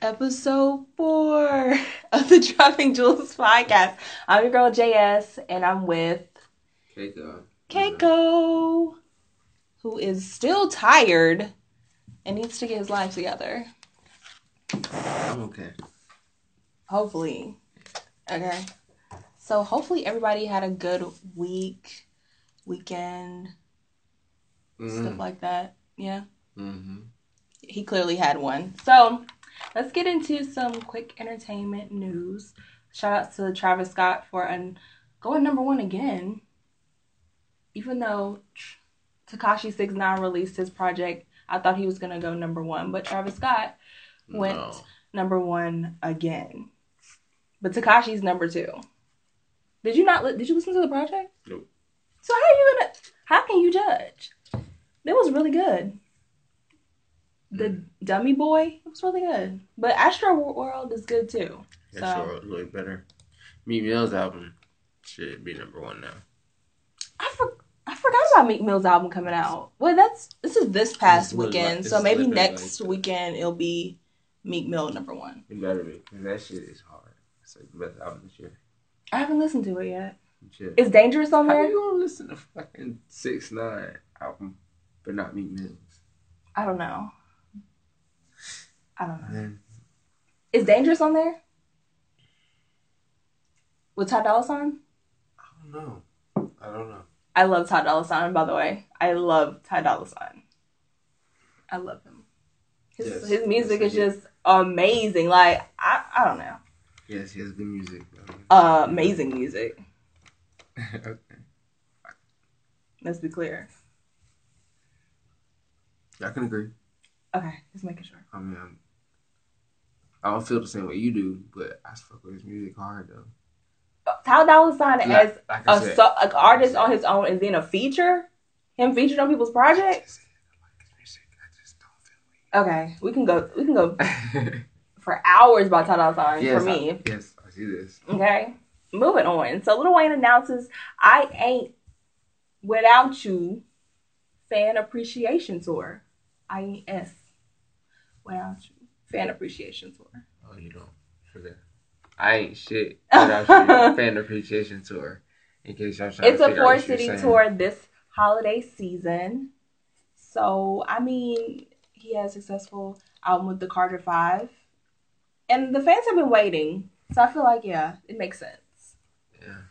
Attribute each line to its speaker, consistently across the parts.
Speaker 1: episode four of the Dropping Jewels podcast. I'm your girl JS, and I'm with
Speaker 2: Keiko.
Speaker 1: Keiko, who is still tired and needs to get his life together.
Speaker 2: I'm okay.
Speaker 1: Hopefully. Okay. So hopefully everybody had a good week, weekend, stuff
Speaker 2: Mm.
Speaker 1: like that. Yeah.
Speaker 2: Mm-hmm.
Speaker 1: he clearly had one. So let's get into some quick entertainment news. Shout out to Travis Scott for an going number one again. Even though Tekashi Six Nine released his project, I thought he was gonna go number one, but Travis Scott went
Speaker 2: No.
Speaker 1: number one again. But Tekashi's number two. Did you not? li- Did you listen to the project?
Speaker 2: Nope.
Speaker 1: So how are you gonna? How can you judge? It was really good. The mm. Dummy Boy it was really good, but Astro World is good too. So-
Speaker 2: sure look better. Meek Mill's album should be number one now.
Speaker 1: I for, I forgot about Meek Mill's album coming out. Well, that's this is this past
Speaker 2: This
Speaker 1: weekend,
Speaker 2: like-
Speaker 1: so maybe next
Speaker 2: like-
Speaker 1: weekend it'll be Meek Mill number one.
Speaker 2: It better be, because that shit is hard. It's like the best album this year.
Speaker 1: I haven't listened to it yet.
Speaker 2: Shit.
Speaker 1: Is Dangerous on
Speaker 2: How
Speaker 1: there?
Speaker 2: you gonna listen to fucking Six Nine album, but not Meek Mills?
Speaker 1: I don't know. I don't know.
Speaker 2: Man,
Speaker 1: Is Dangerous on there? With Ty Dolla Sign?
Speaker 2: I don't know. I don't know.
Speaker 1: I love Ty Dolla Sign, by the way. I love Ty Dolla Sign. I love him. His,
Speaker 2: Yes.
Speaker 1: his music
Speaker 2: Yes,
Speaker 1: is just amazing. Like, I, I don't know.
Speaker 2: Yes, he has good music.
Speaker 1: Uh, amazing music.
Speaker 2: okay.
Speaker 1: Let's be clear.
Speaker 2: Yeah, I can agree.
Speaker 1: Okay, just making sure.
Speaker 2: I mean, I'm, I don't feel the same way you do, but I fuck with his music hard though.
Speaker 1: Ty Dolla Sign as
Speaker 2: Like, like I
Speaker 1: a
Speaker 2: said,
Speaker 1: so, like artist on his own is in a feature. Him featured on people's projects. Okay, we can go. We can go for hours about Ty Dolla Sign
Speaker 2: yes,
Speaker 1: for me.
Speaker 2: I, yes, I see this.
Speaker 1: Okay, moving on. So Lil Wayne announces, "I ain't without you." Fan appreciation tour. IES. Without you. Fan appreciation tour.
Speaker 2: Oh, you don't forget. I ain't shit without your fan appreciation tour. In case y'all trying
Speaker 1: It's
Speaker 2: to
Speaker 1: a
Speaker 2: figure out
Speaker 1: four
Speaker 2: what you're
Speaker 1: city tour this holiday season. So I mean, he had a successful album with the Carter Five, and the fans have been waiting. So I feel like yeah, it makes sense.
Speaker 2: Yeah,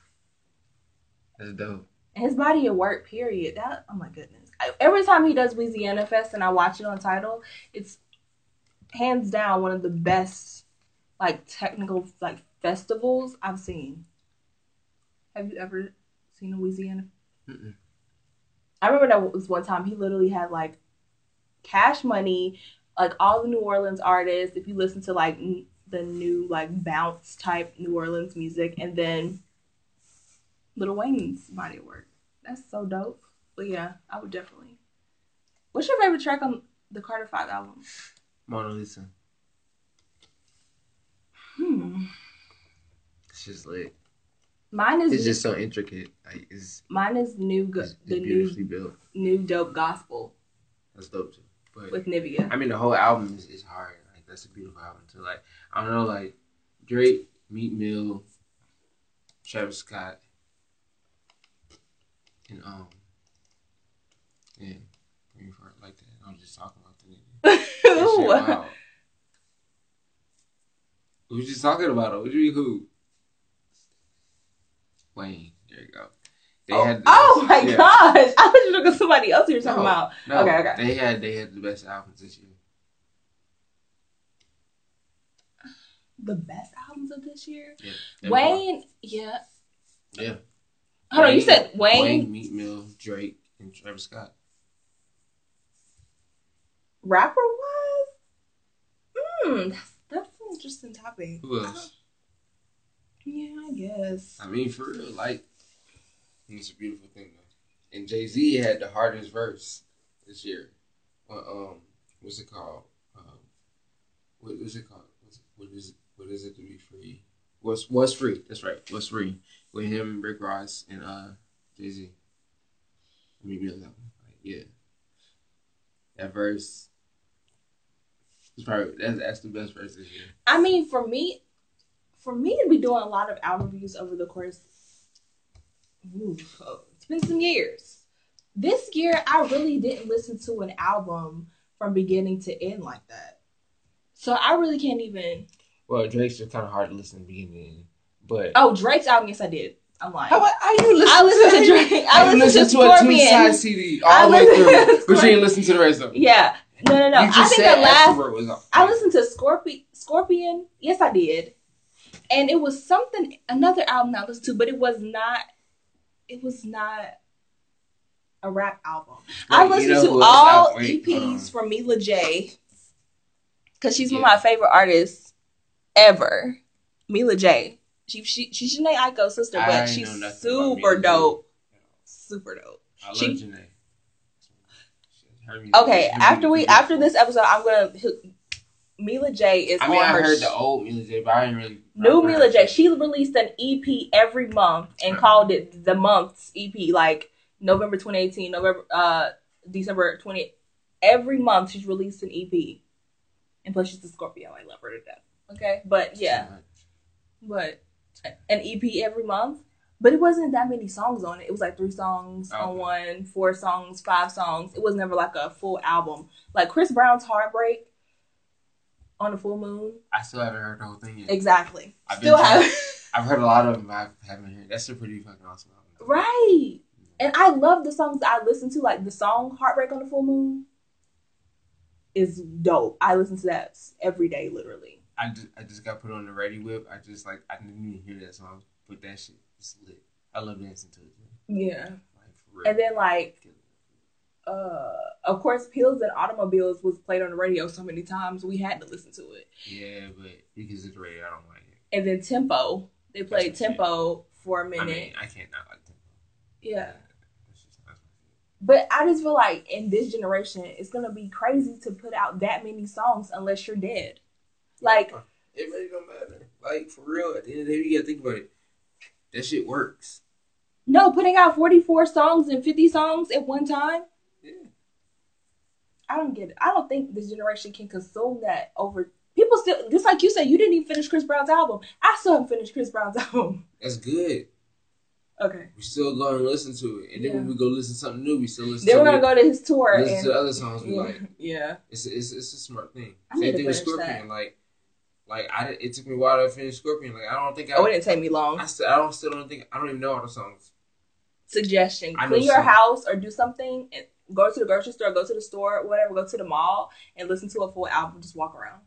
Speaker 2: that's dope.
Speaker 1: And his body of work, period. That oh my goodness. I, every time he does Weezyana Fest and I watch it on Tidal, it's hands down one of the best like technical like festivals I've seen. Have you ever seen Weezyana?
Speaker 2: Mm-mm.
Speaker 1: I remember that was one time he literally had like cash money, like all the New Orleans artists. If you listen to like n- the new like bounce type New Orleans music, and then Little Wayne's body of work. That's so dope. But yeah, I would definitely. What's your favorite track on the Carter Five album?
Speaker 2: Mona Lisa.
Speaker 1: Hmm.
Speaker 2: It's just like
Speaker 1: Mine is
Speaker 2: It's just so intricate. Like it's,
Speaker 1: mine is new go-
Speaker 2: it's, it's
Speaker 1: the new
Speaker 2: beautifully built.
Speaker 1: new dope gospel
Speaker 2: That's dope too. But
Speaker 1: with Nivea.
Speaker 2: I mean, the whole album is, is hard. Like that's a beautiful album too. Like I don't know, like Drake, Meek Mill, Travis Scott, and um, yeah, like that. I was just talking nigga. That. We just talking about it. What you mean who? Wayne. There you go. They
Speaker 1: oh,
Speaker 2: had the
Speaker 1: oh
Speaker 2: best-
Speaker 1: my
Speaker 2: yeah.
Speaker 1: gosh! I thought you were looking at somebody else you were talking
Speaker 2: No,
Speaker 1: about.
Speaker 2: No,
Speaker 1: Okay, okay.
Speaker 2: They had they had the best albums this year.
Speaker 1: The best albums of this year.
Speaker 2: Yeah.
Speaker 1: Wayne, yeah.
Speaker 2: Yeah.
Speaker 1: Hold on, you said Wayne,
Speaker 2: Wayne, Meek Mill, Drake, and Travis Scott.
Speaker 1: Rapper was. Hmm, that's that's an interesting topic.
Speaker 2: Who else?
Speaker 1: Yeah, I guess.
Speaker 2: I mean, for real, like, it's a beautiful thing though. And Jay Z had the hardest verse this year. Uh, um, what's it called? Um, what is it called? What's, what is it? What is it to be free? What's What's free? That's right. What's free? With him, Rick Ross, and uh, Jay Z. Maybe that one. Like, yeah. That verse. It's probably that's, that's the best verse this year.
Speaker 1: I mean, for me, for me to be doing a lot of album reviews over the course, ooh, oh, it's been some years. This year, I really didn't listen to an album from beginning to end like that. So I really can't even.
Speaker 2: Well, Drake's just kind of hard to listen to beginning, but
Speaker 1: Oh, Drake's album, yes, I did. I'm lying.
Speaker 2: how, about- how you listen?
Speaker 1: I listened to
Speaker 2: to
Speaker 1: Drake.
Speaker 2: How
Speaker 1: I
Speaker 2: you
Speaker 1: listened
Speaker 2: listen
Speaker 1: to
Speaker 2: to a two side CD all the way through, but you didn't listen to the rest of them.
Speaker 1: Yeah, no, no, no. I think the last
Speaker 2: Astro was off.
Speaker 1: I listened to Scorpion. Scorpion. Yes, I did. And it was something another album I listened to, but it was not. It was not a rap album. I
Speaker 2: Wait, you
Speaker 1: listened
Speaker 2: know
Speaker 1: to all
Speaker 2: I- wait.
Speaker 1: EPs from um, Mila J. Cause she's one of my favorite artists ever. Mila J. She she she's Jhené Aiko's sister, but
Speaker 2: know
Speaker 1: she's super dope. Super dope.
Speaker 2: I love
Speaker 1: She-
Speaker 2: Jhené. Her music-
Speaker 1: Okay,
Speaker 2: her
Speaker 1: after we after this episode, I'm gonna. Mila J is
Speaker 2: I mean,
Speaker 1: on
Speaker 2: I
Speaker 1: her
Speaker 2: heard
Speaker 1: sh-
Speaker 2: the old Mila J, but I didn't really.
Speaker 1: New Mila J. She released an EP every month and called it the month's EP, like November 2018, November, uh, December 20. Every month she's released an EP, and plus she's a Scorpio. I love her to death. Okay, but yeah, but an EP every month. But it wasn't that many songs on it. It was like three songs on one, four songs, five songs. It was never like a full album. Like Chris Brown's Heartbreak on the full moon.
Speaker 2: I still haven't heard the whole thing yet.
Speaker 1: Exactly.
Speaker 2: I've
Speaker 1: Still
Speaker 2: been
Speaker 1: have.
Speaker 2: I've heard a lot of them. I haven't heard. That's a pretty fucking awesome album.
Speaker 1: Right. And I love the songs that I listen to, like the song Heartbreak on the Full Moon is dope. I listen to that every day, literally.
Speaker 2: I just, I just got put on the ready whip. I just like I didn't even hear that song, but that shit is lit. I love dancing to it.
Speaker 1: Yeah.
Speaker 2: Like for real.
Speaker 1: And then like uh of course Pills and Automobiles was played on the radio so many times we had to listen to it.
Speaker 2: yeah, but because it's radio, I don't like it.
Speaker 1: And then Tempo. They played
Speaker 2: That's my shit.
Speaker 1: Tempo for a minute.
Speaker 2: I mean, I can't not like tempo.
Speaker 1: yeah.
Speaker 2: That's just that's my shit.
Speaker 1: But I just feel like in this generation it's gonna be crazy to put out that many songs unless you're dead. Like
Speaker 2: It really don't matter. Like for real, at the end of the day, you gotta think about it. That shit works.
Speaker 1: No, putting out 44 songs and 50 songs at one time.
Speaker 2: Yeah.
Speaker 1: I don't get it. I don't think this generation can consume that over. People still, just like you said, you didn't even finish Chris Brown's album. I still haven't finished Chris Brown's album.
Speaker 2: That's good.
Speaker 1: Okay.
Speaker 2: We still go and listen to it, and then when we go listen to something new, we still listen.
Speaker 1: Then
Speaker 2: to
Speaker 1: we're gonna
Speaker 2: it.
Speaker 1: go to his tour.
Speaker 2: listen
Speaker 1: And,
Speaker 2: to other songs we
Speaker 1: yeah.
Speaker 2: like.
Speaker 1: yeah.
Speaker 2: It's it's it's a smart thing.
Speaker 1: I
Speaker 2: Same thing with Scorpion. Like like I it took me a while to finish Scorpion. Like I don't think I
Speaker 1: Oh, it didn't take me long.
Speaker 2: I still I don't still don't think I don't even know all the songs.
Speaker 1: Suggestion: Clean your
Speaker 2: some.
Speaker 1: house or do something. And go to the grocery store, go to the store, whatever. Go to the mall and listen to a full album. Just walk around.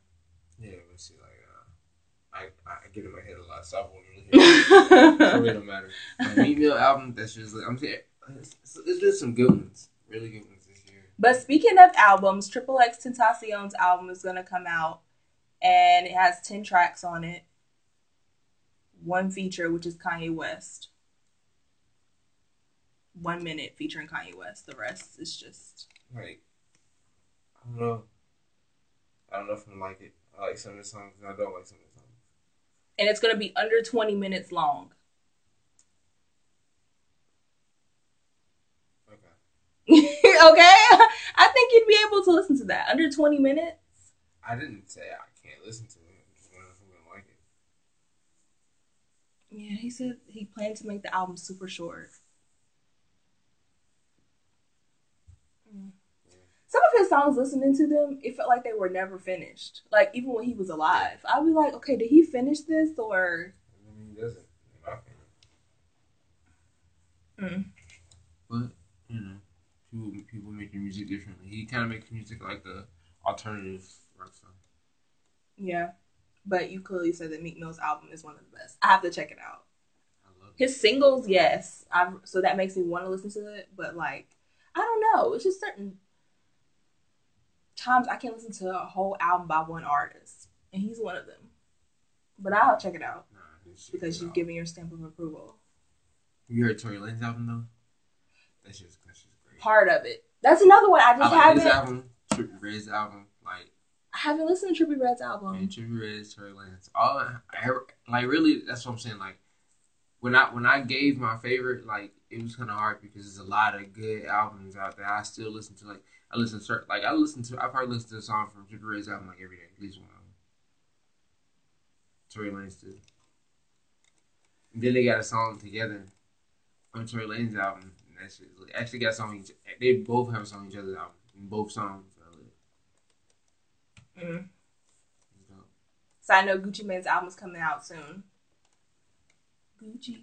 Speaker 2: Yeah, let's see. Like uh, I I get in my head a lot, so I won't really hear. it. it really don't matter. Meek Mill album, that's just like I'm saying. It's, it's just some good ones, really good ones this year.
Speaker 1: But speaking of albums, Triple X Tentacion's album is gonna come out, and it has ten tracks on it. One feature, which is Kanye West. One minute featuring Kanye West. The rest is just
Speaker 2: Like I don't know. I don't know if I'm like it. I like some of the songs, and I don't like some of the songs.
Speaker 1: and it's gonna be under twenty minutes long.
Speaker 2: Okay.
Speaker 1: okay, I think you'd be able to listen to that under twenty minutes.
Speaker 2: I didn't say I listen to it. I just wondering if I'm gonna like it.
Speaker 1: Yeah, he said he planned to make the album super short. Mm. Some of his songs, listening to them, it felt like they were never finished. Like even when he was alive, I'd be like, okay, did he finish this or?
Speaker 2: I mean, he doesn't. In my opinion.
Speaker 1: Mm.
Speaker 2: But you know, people people make their music differently. He kind of makes music like the alternative rock song.
Speaker 1: Yeah, but you clearly said that Meek Mill's album is one of the best. I have to check it out.
Speaker 2: I love it.
Speaker 1: His singles, yes, I so that makes me want to listen to it. But like, I don't know. It's just certain times I can't listen to a whole album by one artist, and he's one of them. But I'll check it out
Speaker 2: Nah,
Speaker 1: because you've given your stamp of approval.
Speaker 2: You heard Tory Lane's album though? That's just that's just great.
Speaker 1: Part of it. That's another one I
Speaker 2: I
Speaker 1: just
Speaker 2: like
Speaker 1: haven't.
Speaker 2: his album, Trippie album, like
Speaker 1: I haven't listened to Trippie Redd's album.
Speaker 2: and Trippie Redd's Tory Lane's. All I, I- like really that's what I'm saying. Like when I when I gave my favorite, like it was kind of hard because there's a lot of good albums out there. I still listen to like I listen to like I listen to I probably listen to a song from Trippie Redd's album like every day, at least one. Tory Lanez too. And then they got a song together on Tory Lanez album. And actually got a song. They both have a song on each other's album. Both songs are.
Speaker 1: Mm.
Speaker 2: It's dope.
Speaker 1: So I know Gucci Mane's album's coming out soon. Gucci.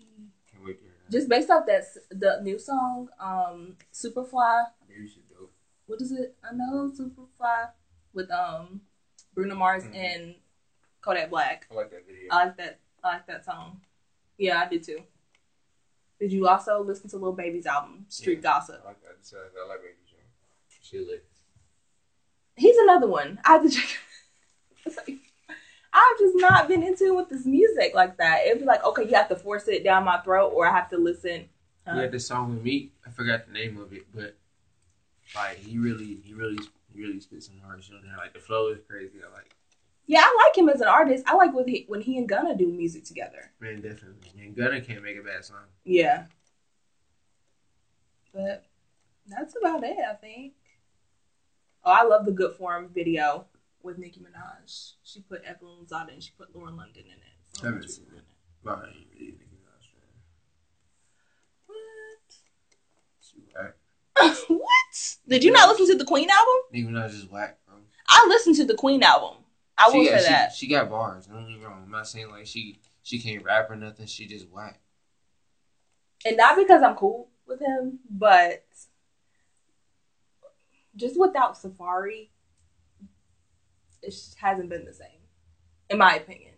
Speaker 2: Can't wait to hear that.
Speaker 1: Just based off that the new song, um, Superfly.
Speaker 2: Maybe shit dope.
Speaker 1: What is it? I know Superfly with um Bruno Mars
Speaker 2: Mhm.
Speaker 1: and Kodak Black.
Speaker 2: I like that video.
Speaker 1: I like that. I like that song. Yeah, I did too. Did you also listen to Lil Baby's album, Street
Speaker 2: Yeah.
Speaker 1: Gossip?
Speaker 2: I like that. So I like Baby John. She lit.
Speaker 1: He's another one. I have to check. Like, I've just not been into with this music like that. It'd be like, okay, you have to force it down my throat, or I have to listen.
Speaker 2: He
Speaker 1: Huh?
Speaker 2: had this song with me. I forgot the name of it, but like he really, he really, he really spit some hard shit on there. Like the flow is crazy. I like,
Speaker 1: Yeah, I like him as an artist. I like when he when he and Gunna do music together.
Speaker 2: man, definitely. Man, Gunna can't make a bad song.
Speaker 1: Yeah. But that's about it, I think. Oh, I love the Good Form video with Nicki Minaj. She put Evelyn Lozada and she put Lauren London in it. So
Speaker 2: Haven't seen
Speaker 1: it.
Speaker 2: But I ain't really thinking about
Speaker 1: What?
Speaker 2: She whack.
Speaker 1: what? Did you not listen to the Queen album?
Speaker 2: Nicki Minaj is whack, bro.
Speaker 1: I listened to the Queen album. I will say
Speaker 2: she,
Speaker 1: that.
Speaker 2: She got bars. Don't get me wrong. I'm not saying like she she can't rap or nothing. She just whack.
Speaker 1: And not because I'm cool with him, but just without Safaree, it hasn't been the same, in my opinion.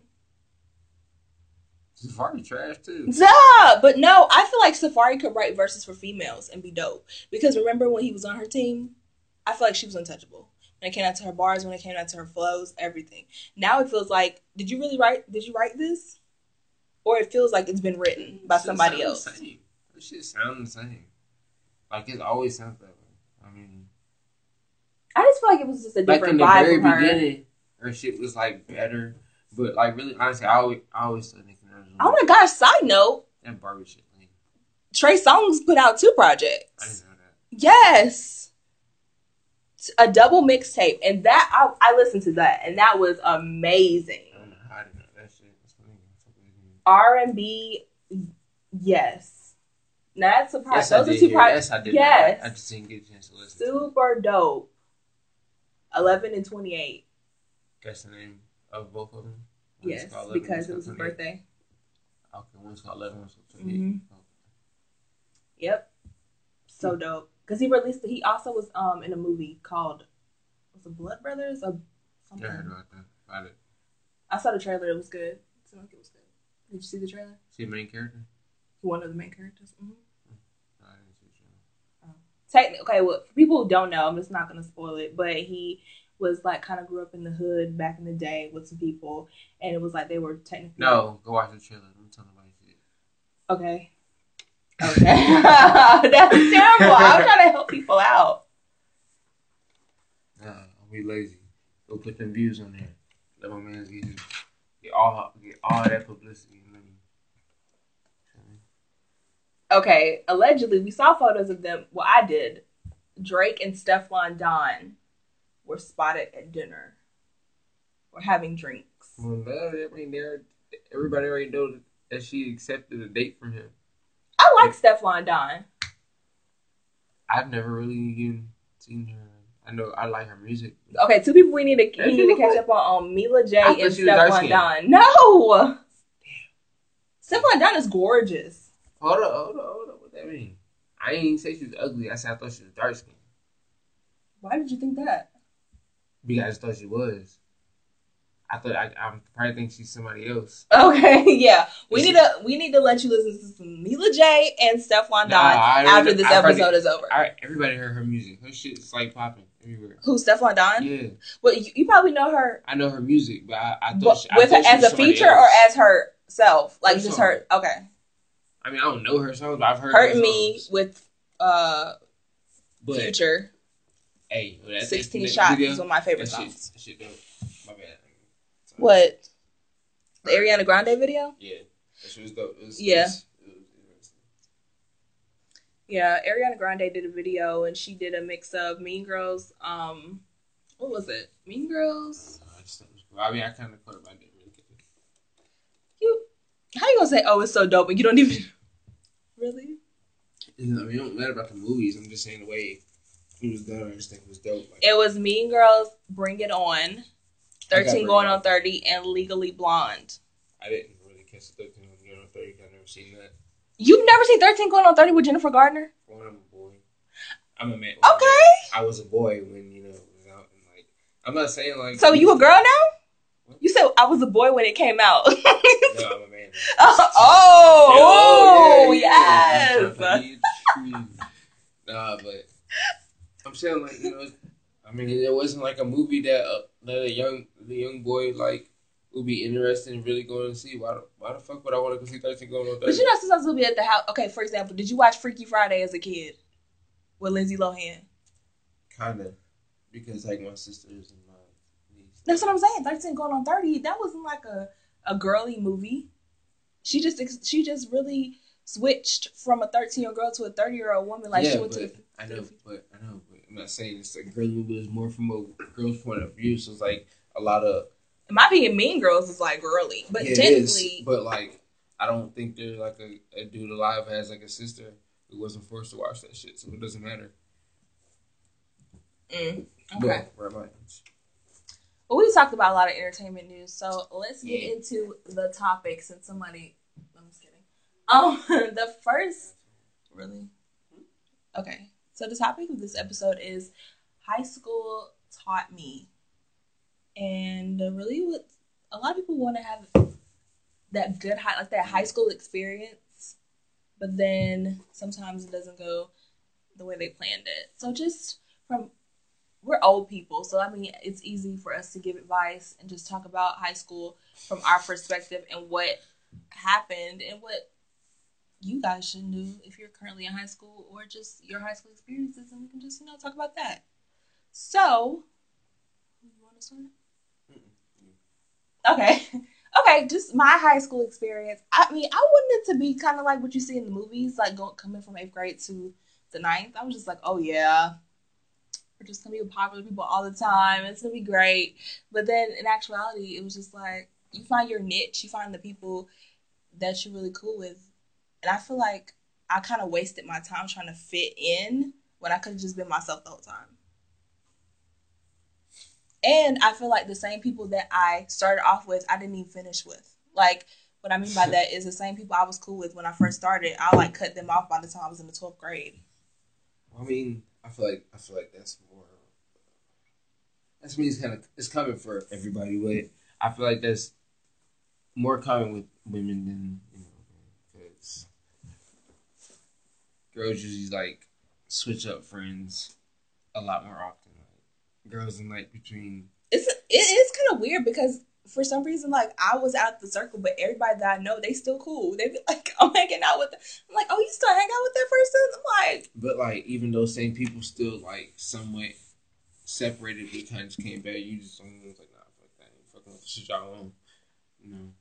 Speaker 2: Safaree trash too.
Speaker 1: Duh! But no, I feel like Safaree could write verses for females and be dope. Because remember when he was on her team? I feel like she was untouchable. When it came out to her bars, when it came out to her flows, everything. Now it feels like, did you really write? Did you write this? Or it feels like it's been written by somebody
Speaker 2: sound the
Speaker 1: else.
Speaker 2: same. That shit sound the same. Like it always sounds that way. I mean,
Speaker 1: I just feel like it was just a
Speaker 2: like
Speaker 1: different
Speaker 2: in the very
Speaker 1: her.
Speaker 2: beginning, her shit was like better. But like really, honestly, I always, I always thought Nicki Minaj
Speaker 1: Oh my gosh! Side note:
Speaker 2: that Barbie shit.
Speaker 1: Trey Songz put out two
Speaker 2: I didn't
Speaker 1: projects.
Speaker 2: know that.
Speaker 1: Yes, a double mixtape, and that I, I listened to that, and that was amazing.
Speaker 2: I don't know how I didn't know that shit. That's what nigga fuck with me.
Speaker 1: R and B, yes. Now that's a
Speaker 2: Yes,
Speaker 1: project.
Speaker 2: I
Speaker 1: Those are two.
Speaker 2: Yes, I did.
Speaker 1: Yes.
Speaker 2: I just didn't get a chance to listen. to.
Speaker 1: Super dope. Eleven and twenty eight.
Speaker 2: That's the name of both of them.
Speaker 1: Yes,
Speaker 2: 11,
Speaker 1: because it was his birthday.
Speaker 2: Okay, one's called eleven, one's called 28.
Speaker 1: Mhm.
Speaker 2: Oh.
Speaker 1: Yep. So dope. Because he released. He also was um in a movie called was it Blood Brothers or something.
Speaker 2: Yeah, I heard about that. About it.
Speaker 1: I saw the trailer. It was good. It like it was good. Did you see the trailer?
Speaker 2: See the main character?
Speaker 1: One of the main characters. hmm
Speaker 2: No, I didn't see the trailer.
Speaker 1: Technically, okay. Well, for people who don't know, I'm just not gonna spoil it. But he was like kind of grew up in the hood back in the day with some people, and it was like they were technically
Speaker 2: No, go watch the trailer. Don't tell nobody shit.
Speaker 1: Okay. Okay. That's terrible. I'm trying to help people out.
Speaker 2: Nah, I'll be lazy. Go put them views on there. Let my man get get all get all that publicity. And let me,
Speaker 1: Okay. Allegedly, we saw photos of them. Well, I did. Drake and Steflon Don were spotted at dinner. We're having drinks.
Speaker 2: well, that, I mean, everybody already know that, she accepted a date from him.
Speaker 1: I like Steflon Don.
Speaker 2: I've never really even seen her. I know I like her music.
Speaker 1: Okay, two people we need to we need to catch
Speaker 2: like-
Speaker 1: up on, Mila J and
Speaker 2: she was dark
Speaker 1: Steflon
Speaker 2: skinned.
Speaker 1: Don. No. Steflon Don is gorgeous.
Speaker 2: Hold up, hold up, hold up. What that mean? I ain't say she was ugly. I said I thought she was dark skinned.
Speaker 1: Why did you think that?
Speaker 2: Because I just thought she was. I thought I, I probably think she's somebody else.
Speaker 1: Okay, yeah. We need to we need to let you listen to some Mila J and Steflon Don
Speaker 2: Nah, I
Speaker 1: after this
Speaker 2: I
Speaker 1: episode is over.
Speaker 2: All right, everybody heard her music. Her shit's like popping everywhere.
Speaker 1: Who Steflon Don?
Speaker 2: Yeah,
Speaker 1: Well, you, you probably know her
Speaker 2: I know her music, but I, I thought
Speaker 1: but
Speaker 2: she, I
Speaker 1: with her as a feature or as herself, like just her. Okay,
Speaker 2: I mean, I don't know her songs, but I've heard
Speaker 1: hurt
Speaker 2: her
Speaker 1: me
Speaker 2: songs.
Speaker 1: with uh
Speaker 2: But
Speaker 1: future.
Speaker 2: hey, well, that,
Speaker 1: Sixteen
Speaker 2: that
Speaker 1: shots
Speaker 2: video,
Speaker 1: is one of my favorite
Speaker 2: shit,
Speaker 1: songs.
Speaker 2: shit dope. My bad.
Speaker 1: What the Ariana Grande video?
Speaker 2: Yeah, that shit was dope. It was,
Speaker 1: Yeah.
Speaker 2: It's,
Speaker 1: Yeah, Ariana Grande did a video and she did a mix of Mean Girls. Um, what was it? Mean Girls.
Speaker 2: Uh, I just it was. I mean, I kind of caught it, but I didn't really get it.
Speaker 1: You, how you gonna say, "Oh, it's so dope," and you don't even really?
Speaker 2: I mean, it don't matter about the movies. I'm just saying the way it was done. I just think it was dope. Like,
Speaker 1: It was Mean Girls, Bring It On, Thirteen Going on. Thirty, and Legally Blonde.
Speaker 2: I didn't really catch the 13 Going on 30. I've never seen that.
Speaker 1: You've never seen Thirteen Going on Thirty with Jennifer Gardner?
Speaker 2: I'm a boy. I'm a man.
Speaker 1: Okay.
Speaker 2: I was a boy when you know it was out, and like I'm not saying like.
Speaker 1: So you a girl now? You said I was a boy when it came out.
Speaker 2: No, I'm a man.
Speaker 1: oh,
Speaker 2: Yeah, yeah,
Speaker 1: yes.
Speaker 2: Nah, but I'm saying like you know, I mean, it wasn't like a movie that uh, that a young the young boy like would be interested in really going to see. Why the, why the fuck would I want to go see Thirteen Going on
Speaker 1: But you know, sometimes we'll be at the house. Okay, for example, did you watch Freaky Friday as a kid with Lindsay Lohan?
Speaker 2: kind of because like my sisters and my niece.
Speaker 1: That's what I'm saying. Thirteen going on thirty. That wasn't like a a girly movie. She just she just really switched from a thirteen year old girl to a thirty year old woman. Like
Speaker 2: yeah,
Speaker 1: she went
Speaker 2: but
Speaker 1: to.
Speaker 2: I know, but I know, but I'm not saying it's a girl movie. It's more from a girl's point of view. So it's like a lot of
Speaker 1: In my opinion, Mean Girls is like girly, but
Speaker 2: Yeah, is,
Speaker 1: technically,
Speaker 2: but like I don't think there's like a, a dude alive has like a sister who wasn't forced to watch that shit, so it doesn't matter.
Speaker 1: Mm,
Speaker 2: But
Speaker 1: okay.
Speaker 2: where
Speaker 1: we talked about a lot of entertainment news, so let's get
Speaker 2: Yeah.
Speaker 1: into the topic. Since somebody, I'm just kidding. Um, the first, really, okay. So the topic of this episode is high school taught me, and really, what a lot of people want to have that good high, like that high school experience, but then sometimes it doesn't go the way they planned it. So just from we're old people, so I mean, it's easy for us to give advice and just talk about high school from our perspective and what happened and what you guys should do if you're currently in high school or just your high school experiences, and we can just you know talk about that. So, you want to start? Okay. Okay, just my high school experience. I mean, I wanted it to be kind of like what you see in the movies, like going coming from eighth grade to the ninth. I was just like, oh yeah, we're just gonna be with popular people all the time. It's gonna be great. But then in actuality, it was just like you find your niche, you find the people that you're really cool with, and I feel like I kind of wasted my time trying to fit in when I could have just been myself the whole time. And I feel like the same people that I started off with, I didn't even finish with. Like, what I mean by that is the same people I was cool with when I first started. I like cut them off by the time I was in the twelfth grade.
Speaker 2: I mean, I feel like I feel like that's more. That's me. It's kind of it's coming for everybody, but I feel like that's more common with women than you know, because girls usually like switch up friends a lot more often. Like girls in like between
Speaker 1: It's it is kind of weird because for some reason, like I was out the circle, but everybody that I know, they still cool. They be like, I'm hanging out with. Them. I'm like, oh, you still hang out with that person? I'm like,
Speaker 2: But like, even those same people still like somewhat separated. They kind of just came back. You just don't was like, nah, fuck that. Ain't fucking with the shit y'all on. You know.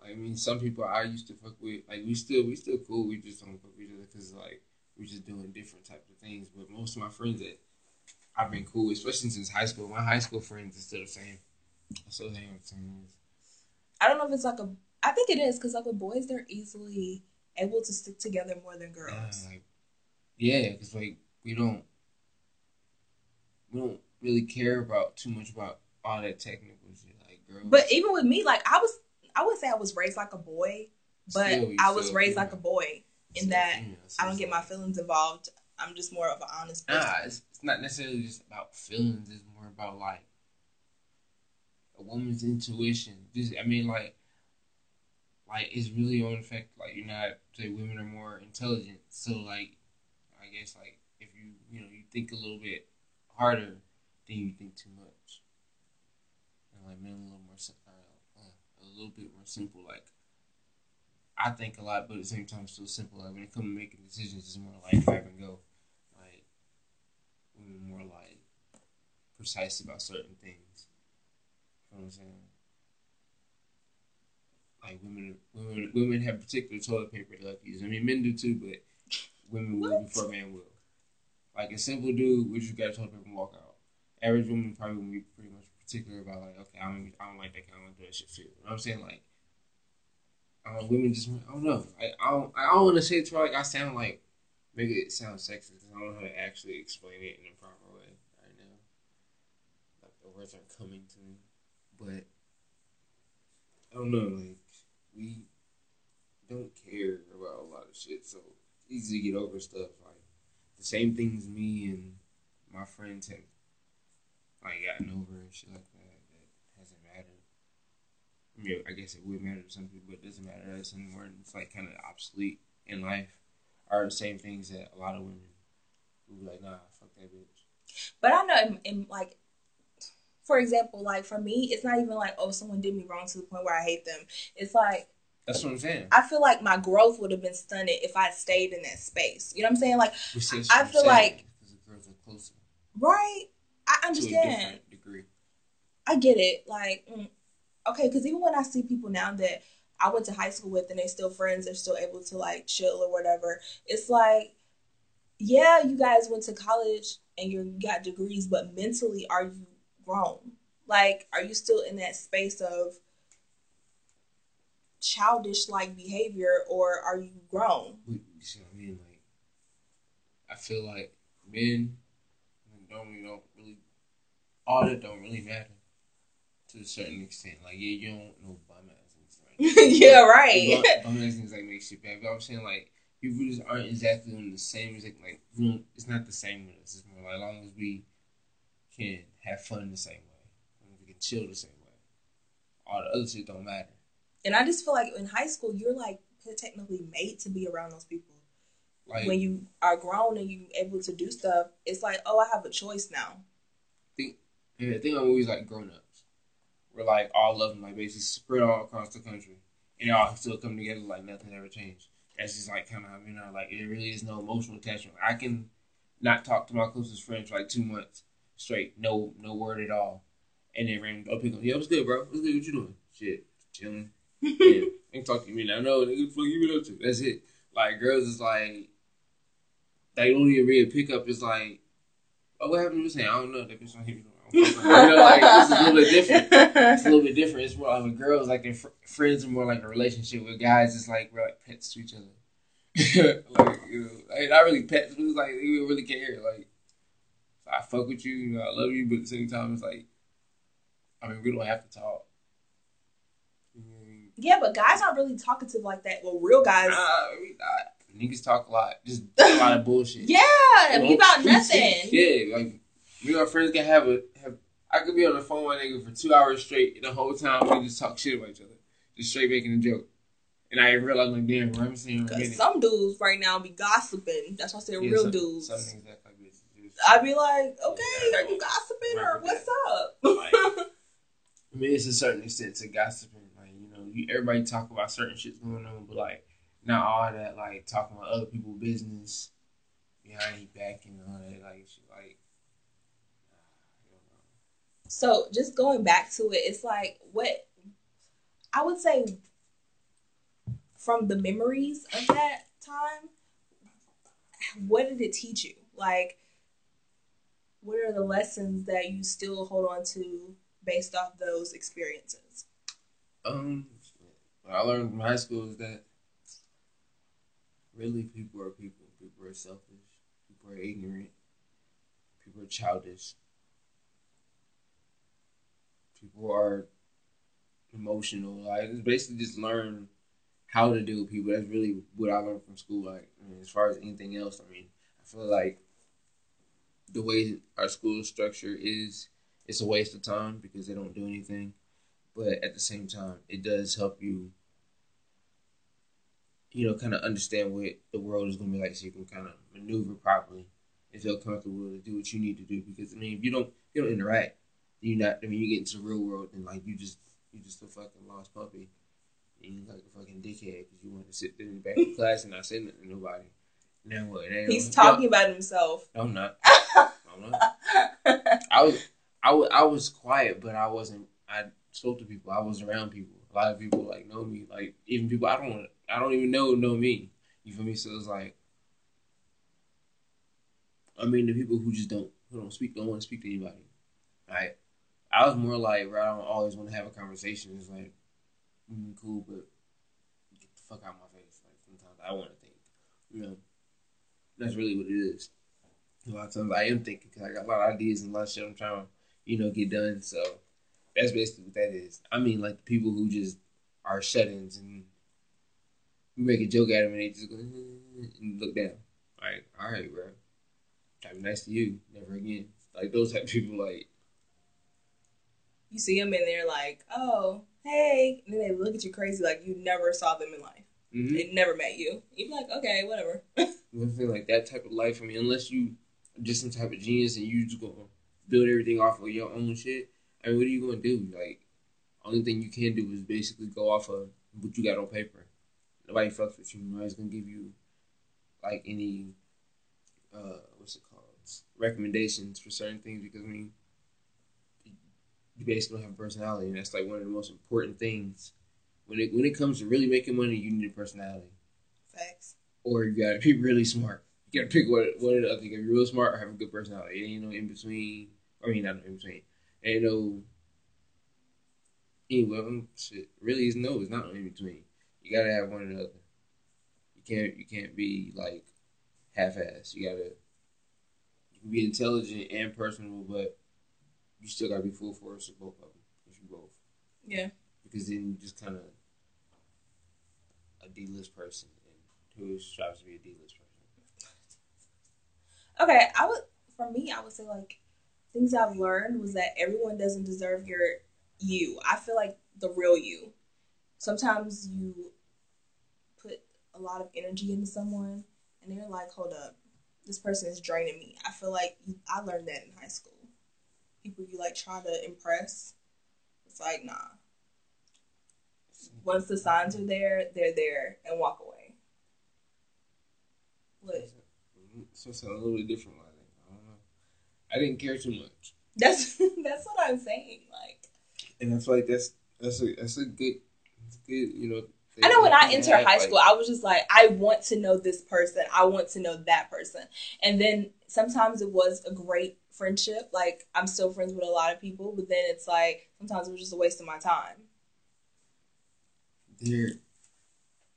Speaker 2: Like, I mean, some people I used to fuck with, like we still we still cool. We just don't fuck with each other because like we're just doing different types of things. But most of my friends that I've been cool, with, especially since high school, my high school friends are still the same. I still hang with the same ones.
Speaker 1: I don't know if it's like a. I think it is because like with boys, they're easily able to stick together more than girls.
Speaker 2: Yeah, like, yeah, because like we don't we don't really care about too much about all that technical shit. Like girls,
Speaker 1: But even with me, like I was, I would say I was raised like a boy, but
Speaker 2: Still,
Speaker 1: I was raised
Speaker 2: female.
Speaker 1: like a boy in
Speaker 2: Still
Speaker 1: that
Speaker 2: female,
Speaker 1: I don't get my feelings involved. I'm just more of an honest person.
Speaker 2: Nah, it's, it's not necessarily just about feelings. It's more about like a woman's intuition. Just I mean, like, like it's really on fact like you're not say women are more intelligent. So like, I guess like if you you know you think a little bit harder, than you think too much. And like men a little more uh, uh, a little bit more simple. Like I think a lot, but at the same time still simple. Like when it comes to making decisions, it's more like grab and go. Like women more like precise about certain things. You know what I'm saying? Like women, women, women have particular toilet paper they like to use. I mean, men do too, but women will before men will. Like a simple dude, we just got told people and walk out. Average woman probably would be pretty much particular about like, okay, I don't, I don't like that kind of that shit feel. You know what I'm saying? Like, uh, women just, I don't know. I, I don't, I don't want to say it to like I sound like, make it sound sexist I don't know how to actually explain it in a proper way right now. Like the words aren't coming to me, but I don't know. Like we don't care about a lot of shit, so easy to get over stuff. The same things me and my friends have like gotten over and shit like that. That hasn't mattered. I mean, I guess it would matter to some people, but it doesn't matter to us anymore. It's like kind of obsolete in life. Are the same things that a lot of women would be like, nah, fuck that bitch.
Speaker 1: But I know, in, in like, for example, like for me, it's not even like, oh, someone did me wrong to the point where I hate them. It's like
Speaker 2: That's what I'm saying.
Speaker 1: I feel like my growth would have been stunted if I stayed in that space. You know what I'm saying? Like, I feel like-
Speaker 2: because the girls are closer
Speaker 1: right? I understand.
Speaker 2: degree.
Speaker 1: I get it. Like, mm, okay, because even when I see people now that I went to high school with and they still friends, they're still able to like chill or whatever. It's like, yeah, you guys went to college and you got degrees, but mentally, are you grown? Like, are you still in that space of childish like behavior, or are you grown?
Speaker 2: You see what I mean? Like, I feel like men don't really, don't really, all that don't really matter to a certain extent. Like, yeah, you don't know bum ass niggas, right?
Speaker 1: yeah, right.
Speaker 2: Bum, ass niggas like make shit bad. But I'm saying like people just aren't exactly on the same as like, like we don't, it's not the same with us. It's more like as long as we can have fun the same way, and we can chill the same way. All the other shit don't matter.
Speaker 1: And I just feel like in high school, you're like technically made to be around those people.
Speaker 2: Like
Speaker 1: when you are grown and you able to do stuff, it's like, oh, I have a choice now.
Speaker 2: And the thing about movies like Grown Ups, where like all of them like basically spread all across the country, and they all still come together like nothing ever changed. That's just like kind of you know like it really is no emotional attachment. I can not talk to my closest friend for like two months straight, no no word at all, and then randomly go oh, pick up. Yeah, what's good, bro? What's good? What you doing? Shit, chilling. Yeah, ain't talking to me now. No, nigga, fuck you been up to? That's it. Like girls is like they don't even read a pickup. It's like, oh, what happened to you saying? I don't know. That bitch don't hit me. You know, like it's a little bit different. It's a little bit different. It's more like with girls, like their fr- friends are more like a relationship. With guys, it's like we're like pets to each other. like you know, like, not really pets, but it's like we don't really care. Like I fuck with you, you know, I love you, but at the same time, it's like I mean, we don't have to talk. You know what I mean?
Speaker 1: Yeah, but guys aren't really talkative like that. Well, real guys.
Speaker 2: Nah, we not. Niggas talk a lot, just a lot of bullshit.
Speaker 1: yeah,
Speaker 2: know?
Speaker 1: about nothing.
Speaker 2: Yeah, like me and my friends can have a have. I could be on the phone with a nigga for two hours straight, and the whole time we just talk shit about each other, just straight making a joke. And I realized like, damn, bro, I haven't seen in a
Speaker 1: some dudes right now be gossiping. That's why I say
Speaker 2: Yeah,
Speaker 1: real
Speaker 2: some,
Speaker 1: dudes.
Speaker 2: Some niggas act like bitches.
Speaker 1: I'd be like, okay, are you gossiping or what's up?
Speaker 2: Like, I mean, it's a certain extent to gossiping. You everybody talk about certain shits going on, but like, not all that. Like talking about other people's business behind your back and all that. Like, shit, like. I don't know.
Speaker 1: So just going back to it, it's like what I would say from the memories of that time, what did it teach you? Like, what are the lessons that you still hold on to based off those experiences?
Speaker 2: Um, what I learned from high school is that really people are people. People are selfish. People are ignorant. People are childish. People are emotional. Like it's basically just learn how to deal with people. That's really what I learned from school. Like I mean, as far as anything else, I mean, I feel like the way our school structure is, it's a waste of time because they don't do anything but at the same time, it does help you, you know, kind of understand what the world is going to be like, so you can kind of maneuver properly and feel comfortable to do what you need to do. Because I mean, if you don't, if you don't interact, you not. I mean, you get into the real world and like you just, you just a fucking lost puppy. And you like a fucking dickhead because you want to sit there in the back of class and not say nothing to nobody. Now what? Now,
Speaker 1: He's talking about himself.
Speaker 2: No, I'm not. I'm not. I was, I was, I was quiet, but I wasn't. I spoke to people. I was around people. A lot of people like know me. Like even people I don't, I don't even know know me. You feel me? So it's like, I mean, the people who just don't who don't speak don't want to speak to anybody. Right? I was more like, where I don't always want to have a conversation. It's like, mm, cool, but get the fuck out of my face. Like sometimes I want to think, you know. That's really what it is. A lot of times I am thinking because I got a lot of ideas and a lot of shit I'm trying to, you know, get done. So that's basically what that is. I mean, like the people who just are shut-ins and we make a joke at them and they just go and look down. Like, all right, bro. I'll be nice to you. Never again. Like those type of people. Like
Speaker 1: you see them and they're like, "Oh, hey," and then they look at you crazy like you never saw them in life. Mm-hmm. They never met you. You'd be like, "Okay, whatever."
Speaker 2: Feel like that type of life. I mean, unless you just some type of genius and you just gonna build everything off of your own shit. I mean, what are you gonna do? Like, only thing you can do is basically go off of what you got on paper. Nobody fucks with you. Nobody's gonna give you like any uh what's it called recommendations for certain things because I mean you basically don't have a personality and that's like one of the most important things when it when it comes to really making money you need a personality.
Speaker 1: Facts.
Speaker 2: Or you gotta be really smart. You gotta pick one one or the other. You gotta be real smart or have a good personality. It ain't no in between. I mean not in between. Ain't no anyway, um, shit. Really is no, it's not in between. You gotta have one or the other. You can't you can't be like half ass. You gotta be intelligent and personable, but you still gotta be full force of both of them. If you both.
Speaker 1: Yeah.
Speaker 2: Because then you just kind of a D list person and who strives to be a D list person.
Speaker 1: Okay, I would for me, I would say like things I've learned was that everyone doesn't deserve your you. I feel like the real you. Sometimes you put a lot of energy into someone and they're like, hold up, this person is draining me. I feel like I learned that in high school. People you like try to impress, it's like, nah. Once the signs are there, they're there and walk away.
Speaker 2: What? So it's a little bit different. I don't know. I didn't care too much.
Speaker 1: That's that's what I'm saying. Like,
Speaker 2: and I feel like that's that's a that's a good, good you know.
Speaker 1: I know when I entered high school, like, I was just like, I want to know this person. I want to know that person. And then sometimes it was a great friendship. Like I'm still friends with a lot of people, but then it's like sometimes it was just a waste of my time.
Speaker 2: There,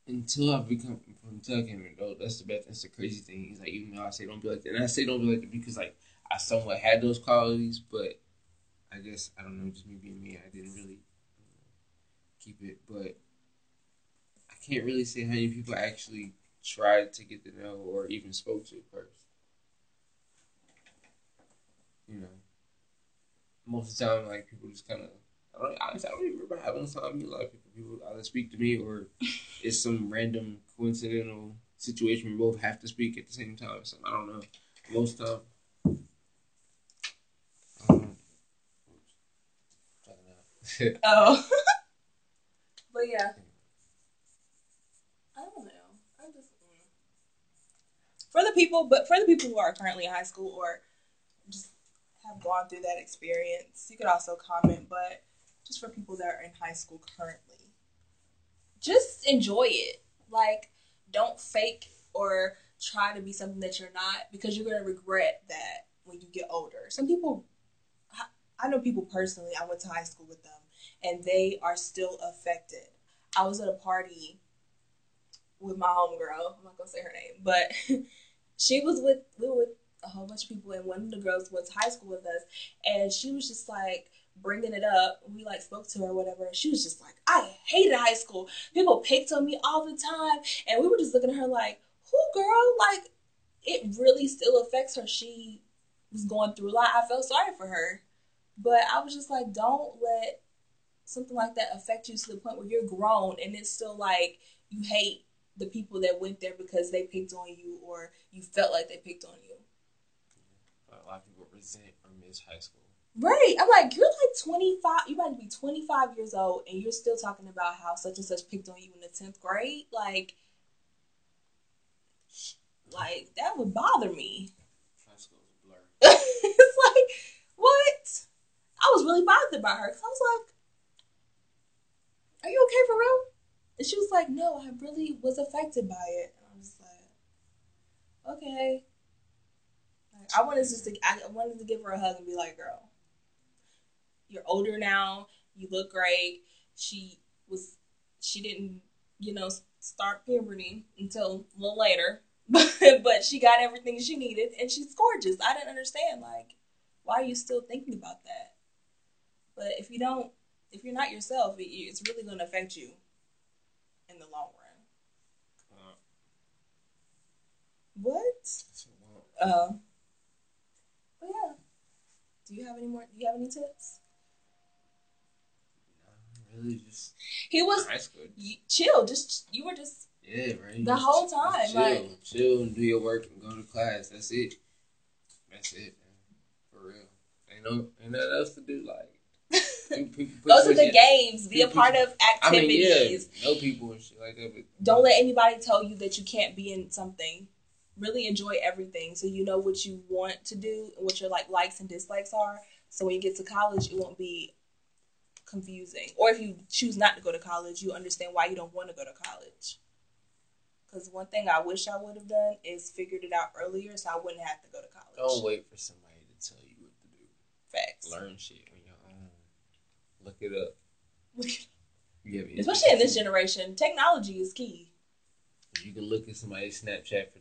Speaker 2: until I become until I came in, though, that's the best. That's the crazy thing. He's like, even though I say don't be like that, and I say don't be like that because like I somewhat had those qualities, but I guess I don't know, just me being me, I didn't really uh, keep it. But I can't really say how many people actually tried to get to know or even spoke to first. You know, most of the time, like people just kind of. I don't, honestly, I don't even remember having time. A lot of people, people either speak to me or it's some random coincidental situation we both have to speak at the same time. So I don't know. Most time,
Speaker 1: oh. but yeah. I don't know. I just mm. for the people, but for the people who are currently in high school or just have gone through that experience, you could also comment. But just for people that are in high school currently, just enjoy it. Like, don't fake or try to be something that you're not because you're gonna regret that when you get older. Some people I know people personally, I went to high school with them, and they are still affected. I was at a party with my homegirl. I'm not gonna say her name, but she was with we were with a whole bunch of people, and one of the girls went to high school with us, and she was just like bringing it up. We like spoke to her, or whatever. And she was just like, "I hated high school. People picked on me all the time," and we were just looking at her like, "Who, girl? Like, it really still affects her. She was going through a lot. I felt sorry for her." But I was just like, don't let something like that affect you to the point where you're grown and it's still like you hate the people that went there because they picked on you or you felt like they picked on you.
Speaker 2: A lot of people resent or miss high school.
Speaker 1: Right. I'm like, you're like 25, you might be 25 years old and you're still talking about how such and such picked on you in the 10th grade. Like, like that would bother me. High school is a blur. it's like, what? I really by her because I was like, "Are you okay for real?" And she was like, "No, I really was affected by it." And I was like, "Okay." Like, I wanted just to I wanted to give her a hug and be like, girl, you're older now. You look great. She was she didn't, you know, start puberty until a little later. But but she got everything she needed and she's gorgeous. I didn't understand like why are you still thinking about that? But if you don't if you're not yourself, it, it's really going to affect you in the long run.
Speaker 2: Uh,
Speaker 1: What?
Speaker 2: well,
Speaker 1: Uh, but yeah. Do you have any more? Do you have any tips?
Speaker 2: nah, really just
Speaker 1: He was
Speaker 2: high school.
Speaker 1: you, chill. Just you were just
Speaker 2: Yeah, right.
Speaker 1: The whole time,
Speaker 2: just chill,
Speaker 1: like-
Speaker 2: chill and do your work and go to class. That's it. That's it, man. For real. Ain't no, ain't nothing else to do. Like, people- people put
Speaker 1: go to the games. Be a part of
Speaker 2: I mean,
Speaker 1: activities.
Speaker 2: yeah, know people and shit like that. But
Speaker 1: Don't let anybody tell you that you can't be in something. Really enjoy everything, so you know what you want to do and what your like likes and dislikes are. So when you get to college, it won't be confusing. Or if you choose not to go to college, you understand why you don't want to go to college. Because one thing I wish I would have done is figured it out earlier, so I wouldn't have to go to college.
Speaker 2: don't wait for somebody to tell you what to do.
Speaker 1: Facts.
Speaker 2: Learn shit on your own. Look it up.
Speaker 1: Especially in this generation, technology is key.
Speaker 2: You can look at somebody's Snapchat for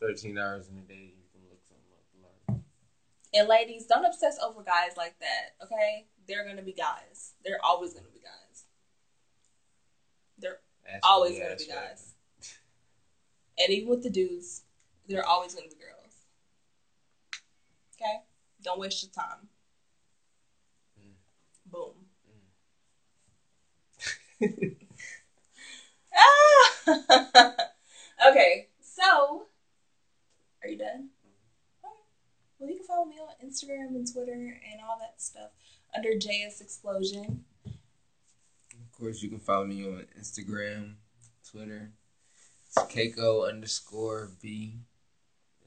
Speaker 2: 13 hours in a day, you can look something up to.
Speaker 1: And ladies, don't obsess over guys like that, okay? They're gonna be guys. They're always gonna be guys. They're
Speaker 2: Ask
Speaker 1: always gonna be guys. And even with the dudes, they're always gonna be girls. Okay? Don't waste your time.
Speaker 2: Mm.
Speaker 1: Boom. Ah! okay, so are you done? Well, you can follow me on Instagram and Twitter and all that stuff under JS Explosion.
Speaker 2: Of course, you can follow me on Instagram, Twitter. It's Keiko underscore V.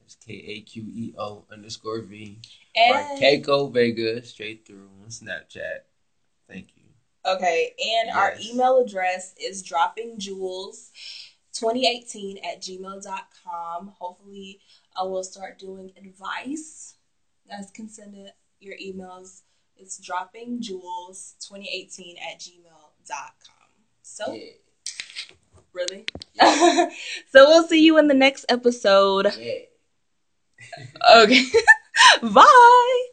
Speaker 2: It's K A Q E O underscore V. Or
Speaker 1: And
Speaker 2: Keiko Vega straight through on Snapchat. Thank you.
Speaker 1: Okay, and our email address is droppingjewels2018 at gmail.com. Hopefully, I will start doing advice. You guys can send it your emails. It's droppingjewels2018 at gmail.com. So,
Speaker 2: Yeah.
Speaker 1: really? so, we'll see you in the next episode.
Speaker 2: Yeah.
Speaker 1: Okay. Bye.